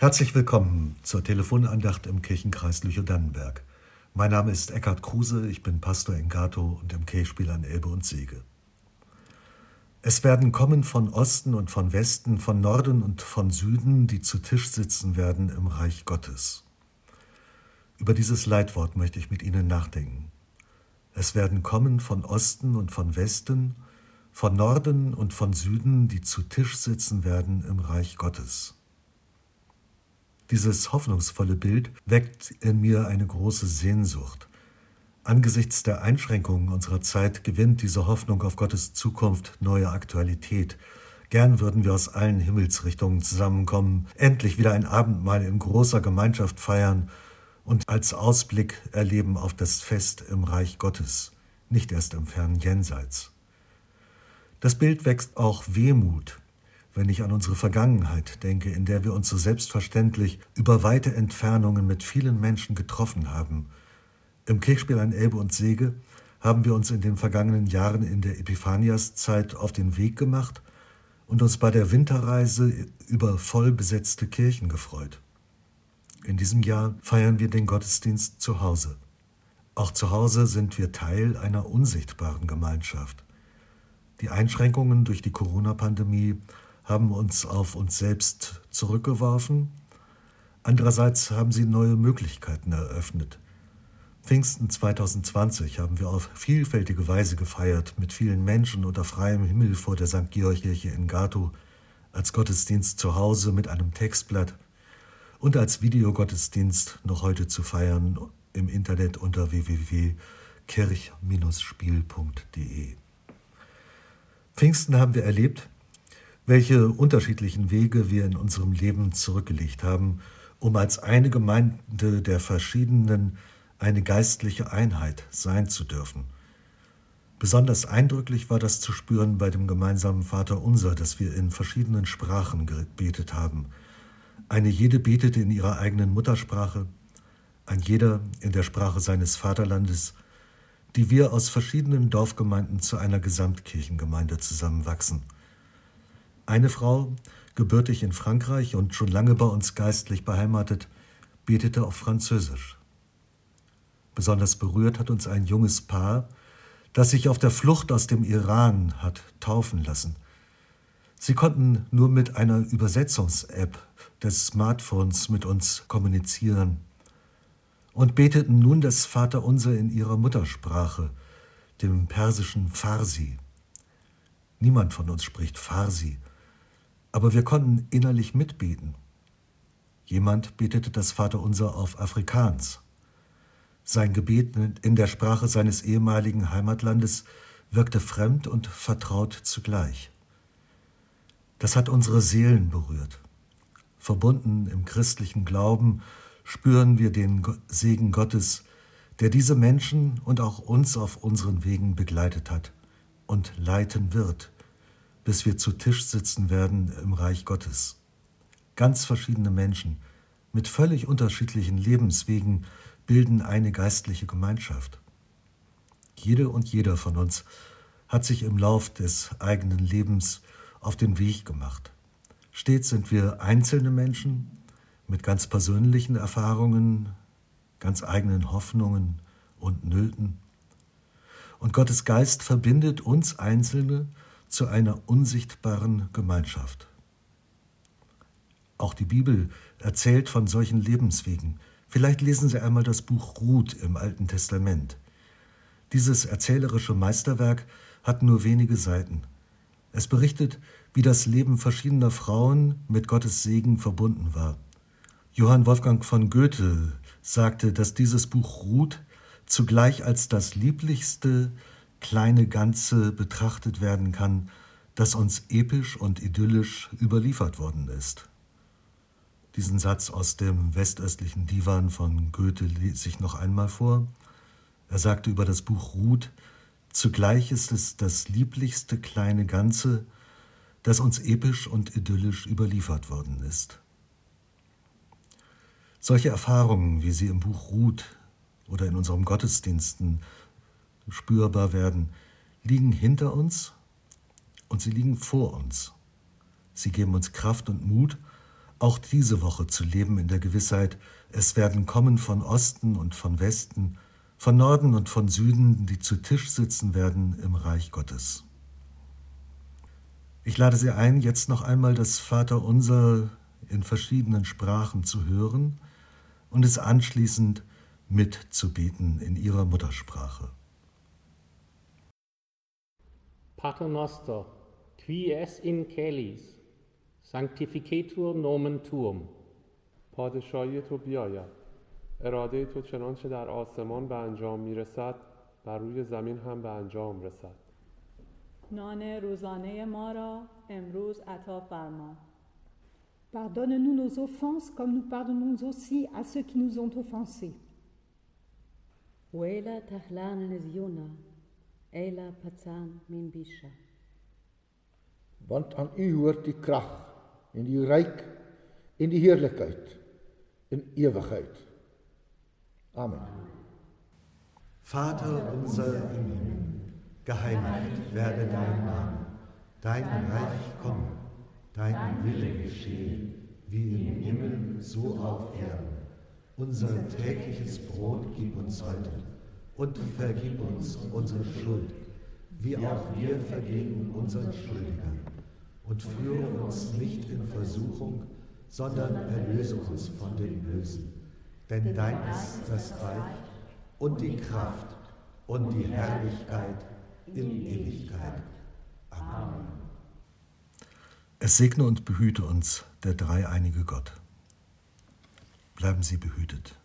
Herzlich willkommen zur Telefonandacht im Kirchenkreis Lüchow-Dannenberg. Mein Name ist Eckhard Kruse, ich bin Pastor in Gato und im Kirchspiel an Elbe und Sege. Es werden kommen von Osten und von Westen, von Norden und von Süden, die zu Tisch sitzen werden im Reich Gottes. Über dieses Leitwort möchte ich mit Ihnen nachdenken. Es werden kommen von Osten und von Westen, von Norden und von Süden, die zu Tisch sitzen werden im Reich Gottes. Dieses hoffnungsvolle Bild weckt in mir eine große Sehnsucht. Angesichts der Einschränkungen unserer Zeit gewinnt diese Hoffnung auf Gottes Zukunft neue Aktualität. Gern würden wir aus allen Himmelsrichtungen zusammenkommen, endlich wieder ein Abendmahl in großer Gemeinschaft feiern und als Ausblick erleben auf das Fest im Reich Gottes, nicht erst im fernen Jenseits. Das Bild wächst auch Wehmut, wenn ich an unsere Vergangenheit denke, in der wir uns so selbstverständlich über weite Entfernungen mit vielen Menschen getroffen haben. Im Kirchspiel an Elbe und Sege haben wir uns in den vergangenen Jahren in der Epiphaniaszeit auf den Weg gemacht und uns bei der Winterreise über voll besetzte Kirchen gefreut. In diesem Jahr feiern wir den Gottesdienst zu Hause. Auch zu Hause sind wir Teil einer unsichtbaren Gemeinschaft. Die Einschränkungen durch die Corona-Pandemie haben uns auf uns selbst zurückgeworfen. Andererseits haben sie neue Möglichkeiten eröffnet. Pfingsten 2020 haben wir auf vielfältige Weise gefeiert, mit vielen Menschen unter freiem Himmel vor der St. Georg-Kirche in Gato, als Gottesdienst zu Hause mit einem Textblatt und als Videogottesdienst noch heute zu feiern im Internet unter www.kirch-spiel.de. Pfingsten haben wir erlebt, welche unterschiedlichen Wege wir in unserem Leben zurückgelegt haben, um als eine Gemeinde der verschiedenen eine geistliche Einheit sein zu dürfen. Besonders eindrücklich war das zu spüren bei dem gemeinsamen Vater Unser, das wir in verschiedenen Sprachen gebetet haben. Eine jede betete in ihrer eigenen Muttersprache, ein jeder in der Sprache seines Vaterlandes, die wir aus verschiedenen Dorfgemeinden zu einer Gesamtkirchengemeinde zusammenwachsen. Eine Frau, gebürtig in Frankreich und schon lange bei uns geistlich beheimatet, betete auf Französisch. Besonders berührt hat uns ein junges Paar, das sich auf der Flucht aus dem Iran hat taufen lassen. Sie konnten nur mit einer Übersetzungs-App des Smartphones mit uns kommunizieren und beteten nun das Vaterunser in ihrer Muttersprache, dem persischen Farsi. Niemand von uns spricht Farsi, aber wir konnten innerlich mitbeten. Jemand betete das Vaterunser auf Afrikaans. Sein Gebet in der Sprache seines ehemaligen Heimatlandes wirkte fremd und vertraut zugleich. Das hat unsere Seelen berührt. Verbunden im christlichen Glauben spüren wir den Segen Gottes, der diese Menschen und auch uns auf unseren Wegen begleitet hat und leiten wird, bis wir zu Tisch sitzen werden im Reich Gottes. Ganz verschiedene Menschen mit völlig unterschiedlichen Lebenswegen bilden eine geistliche Gemeinschaft. Jede und jeder von uns hat sich im Lauf des eigenen Lebens auf den Weg gemacht. Stets sind wir einzelne Menschen mit ganz persönlichen Erfahrungen, ganz eigenen Hoffnungen und Nöten. Und Gottes Geist verbindet uns Einzelne zu einer unsichtbaren Gemeinschaft. Auch die Bibel erzählt von solchen Lebenswegen. Vielleicht lesen Sie einmal das Buch Ruth im Alten Testament. Dieses erzählerische Meisterwerk hat nur wenige Seiten. Es berichtet, wie das Leben verschiedener Frauen mit Gottes Segen verbunden war. Johann Wolfgang von Goethe sagte, dass dieses Buch Ruth zugleich als das lieblichste kleine Ganze betrachtet werden kann, das uns episch und idyllisch überliefert worden ist. Diesen Satz aus dem westöstlichen Divan von Goethe lese ich noch einmal vor. Er sagte über das Buch Ruth, zugleich ist es das lieblichste kleine Ganze, das uns episch und idyllisch überliefert worden ist. Solche Erfahrungen, wie sie im Buch Ruth oder in unseren Gottesdiensten spürbar werden, liegen hinter uns und sie liegen vor uns. Sie geben uns Kraft und Mut, auch diese Woche zu leben in der Gewissheit, es werden kommen von Osten und von Westen, von Norden und von Süden, die zu Tisch sitzen werden im Reich Gottes. Ich lade Sie ein, jetzt noch einmal das Vaterunser in verschiedenen Sprachen zu hören und es anschließend mitzubeten in Ihrer Muttersprache. Pater noster, qui es in celis, sanctificetur nomen tuum. پادشاهی تو بیاید اراده تو چنانچه در آسمان به انجام می‌رسد بر روی زمین هم به انجام رسد نان روزانه ما را امروز عطا فرما Pardonne-nous nos offenses comme nous pardonnons aussi à ceux qui nous ont offensés. Wela tahlan neziona, ela patsan min bisha. Want aan u hoort die krag en die ryk en die heerlikheid in ewigheid. Amen. Vater unser im Himmel, geheiligt werde dein Name, dein Reich komme, dein Wille geschehe, wie im Himmel, so auf Erden. Unser tägliches Brot gib uns heute und vergib uns unsere Schuld, wie auch wir vergeben unseren Schuldigern. Und führe uns nicht in Versuchung, sondern erlöse uns von dem Bösen. Denn dein ist das Reich und die Kraft und die Herrlichkeit in Ewigkeit. Amen. Es segne und behüte uns der dreieinige Gott. Bleiben Sie behütet.